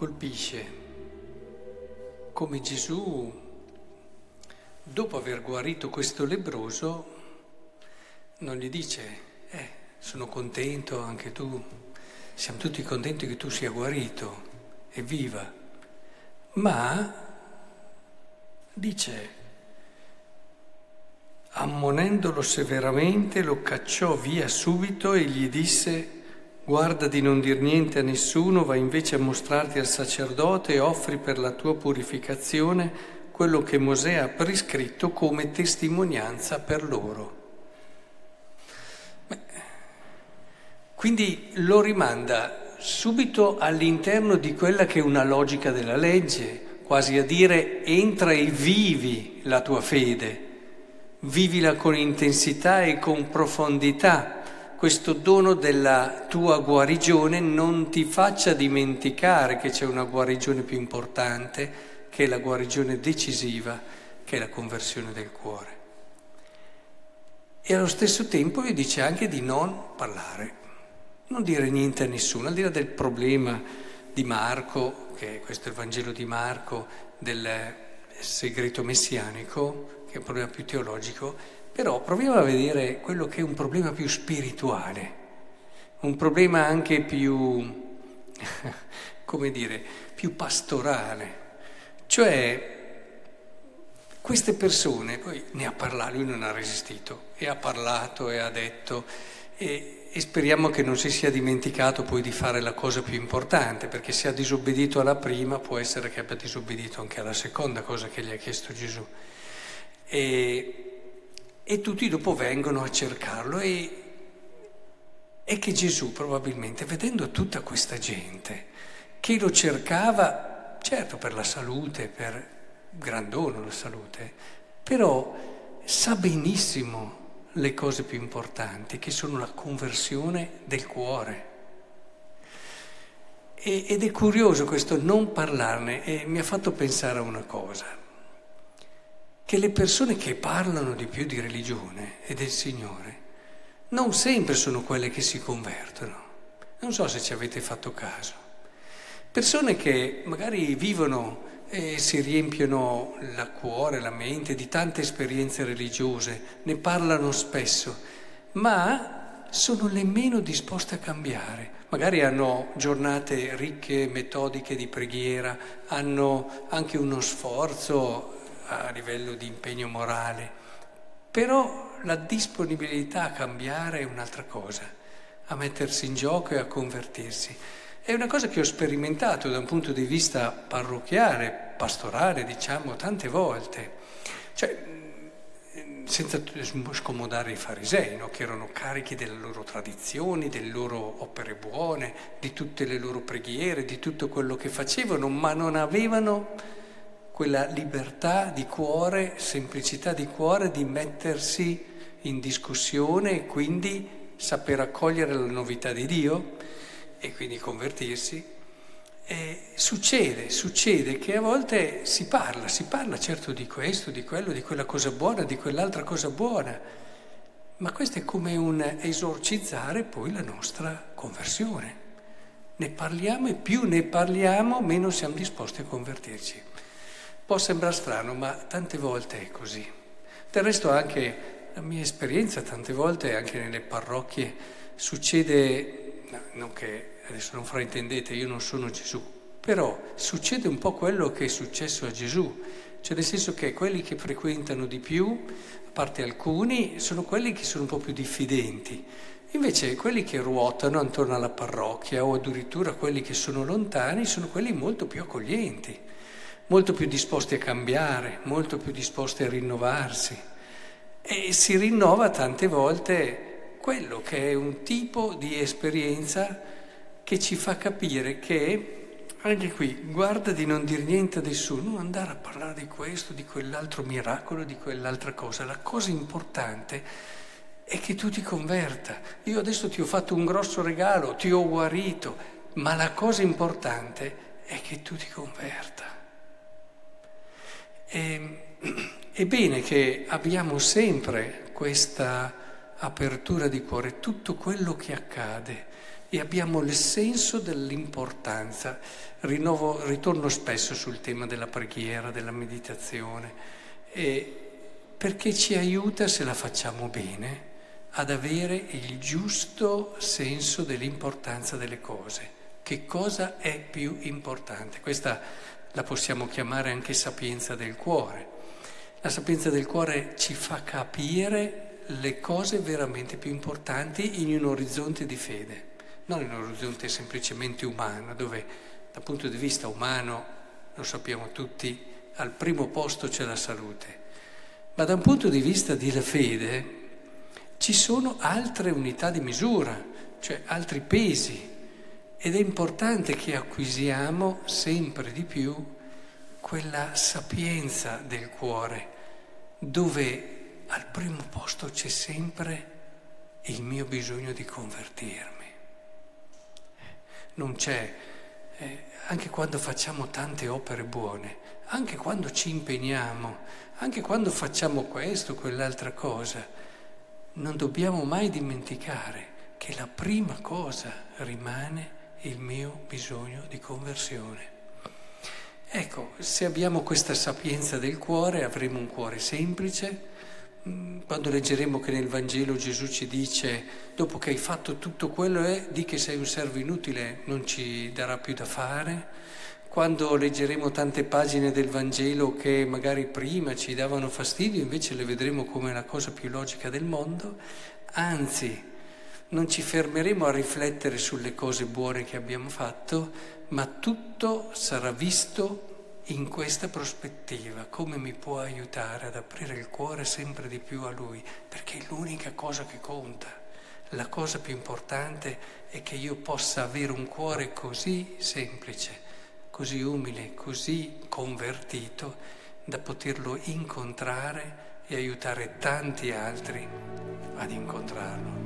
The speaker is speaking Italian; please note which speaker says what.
Speaker 1: colpisce come Gesù, dopo aver guarito questo lebroso, non gli dice, eh, sono contento anche tu, siamo tutti contenti che tu sia guarito, evviva, ma dice, ammonendolo severamente, lo cacciò via subito e gli disse, Guarda di non dir niente a nessuno, va invece a mostrarti al sacerdote e offri per la tua purificazione quello che Mosè ha prescritto come testimonianza per loro. Quindi lo rimanda subito all'interno di quella che è una logica della legge, quasi a dire entra e vivi la tua fede, vivila con intensità e con profondità questo dono della tua guarigione non ti faccia dimenticare che c'è una guarigione più importante, che è la guarigione decisiva, che è la conversione del cuore. E allo stesso tempo vi dice anche di non parlare, non dire niente a nessuno, al di là del problema di Marco, che questo è il Vangelo di Marco, del segreto messianico, che è un problema più teologico, però proviamo a vedere quello che è un problema più spirituale, un problema anche più, come dire, più pastorale. Cioè, queste persone, poi ne ha parlato, lui non ha resistito, e ha parlato e ha detto, e, e speriamo che non si sia dimenticato poi di fare la cosa più importante, perché se ha disobbedito alla prima può essere che abbia disobbedito anche alla seconda cosa che gli ha chiesto Gesù. E, e tutti dopo vengono a cercarlo e, e che Gesù probabilmente, vedendo tutta questa gente che lo cercava, certo per la salute, per gran dono la salute, però sa benissimo le cose più importanti, che sono la conversione del cuore. Ed è curioso questo non parlarne e mi ha fatto pensare a una cosa che le persone che parlano di più di religione e del Signore non sempre sono quelle che si convertono. Non so se ci avete fatto caso. Persone che magari vivono e si riempiono il cuore, la mente di tante esperienze religiose, ne parlano spesso, ma sono le meno disposte a cambiare. Magari hanno giornate ricche, metodiche di preghiera, hanno anche uno sforzo a livello di impegno morale, però la disponibilità a cambiare è un'altra cosa, a mettersi in gioco e a convertirsi. È una cosa che ho sperimentato da un punto di vista parrocchiale, pastorale, diciamo, tante volte. Cioè, senza scomodare i farisei, no? che erano carichi delle loro tradizioni, delle loro opere buone, di tutte le loro preghiere, di tutto quello che facevano, ma non avevano quella libertà di cuore, semplicità di cuore di mettersi in discussione e quindi saper accogliere la novità di Dio e quindi convertirsi. E succede, succede che a volte si parla, si parla certo di questo, di quello, di quella cosa buona, di quell'altra cosa buona, ma questo è come un esorcizzare poi la nostra conversione. Ne parliamo e più ne parliamo, meno siamo disposti a convertirci. Può sembrare strano, ma tante volte è così. Del resto anche la mia esperienza, tante volte anche nelle parrocchie, succede, non che adesso non fraintendete, io non sono Gesù, però succede un po' quello che è successo a Gesù, cioè nel senso che quelli che frequentano di più, a parte alcuni, sono quelli che sono un po' più diffidenti. Invece quelli che ruotano attorno alla parrocchia o addirittura quelli che sono lontani sono quelli molto più accoglienti molto più disposti a cambiare, molto più disposti a rinnovarsi. E si rinnova tante volte quello che è un tipo di esperienza che ci fa capire che, anche qui, guarda di non dire niente a nessuno, andare a parlare di questo, di quell'altro miracolo, di quell'altra cosa. La cosa importante è che tu ti converta. Io adesso ti ho fatto un grosso regalo, ti ho guarito, ma la cosa importante è che tu ti converta. E, è bene che abbiamo sempre questa apertura di cuore, tutto quello che accade e abbiamo il senso dell'importanza. Rinnovo, ritorno spesso sul tema della preghiera, della meditazione, perché ci aiuta, se la facciamo bene, ad avere il giusto senso dell'importanza delle cose. Che cosa è più importante? Questa la possiamo chiamare anche sapienza del cuore. La sapienza del cuore ci fa capire le cose veramente più importanti in un orizzonte di fede non in un orizzonte semplicemente umano, dove dal punto di vista umano, lo sappiamo tutti, al primo posto c'è la salute, ma da un punto di vista della fede ci sono altre unità di misura, cioè altri pesi, ed è importante che acquisiamo sempre di più quella sapienza del cuore, dove al primo posto c'è sempre il mio bisogno di convertirmi. Non c'è, eh, anche quando facciamo tante opere buone, anche quando ci impegniamo, anche quando facciamo questo, quell'altra cosa, non dobbiamo mai dimenticare che la prima cosa rimane il mio bisogno di conversione. Ecco, se abbiamo questa sapienza del cuore avremo un cuore semplice, Mm, quando leggeremo che nel Vangelo Gesù ci dice, dopo che hai fatto tutto quello, eh, di che sei un servo inutile, non ci darà più da fare. Quando leggeremo tante pagine del Vangelo che magari prima ci davano fastidio, invece le vedremo come la cosa più logica del mondo, anzi non ci fermeremo a riflettere sulle cose buone che abbiamo fatto, ma tutto sarà visto in questa prospettiva come mi può aiutare ad aprire il cuore sempre di più a Lui, perché è l'unica cosa che conta. La cosa più importante è che io possa avere un cuore così semplice, così umile, così convertito, da poterlo incontrare e aiutare tanti altri ad incontrarlo.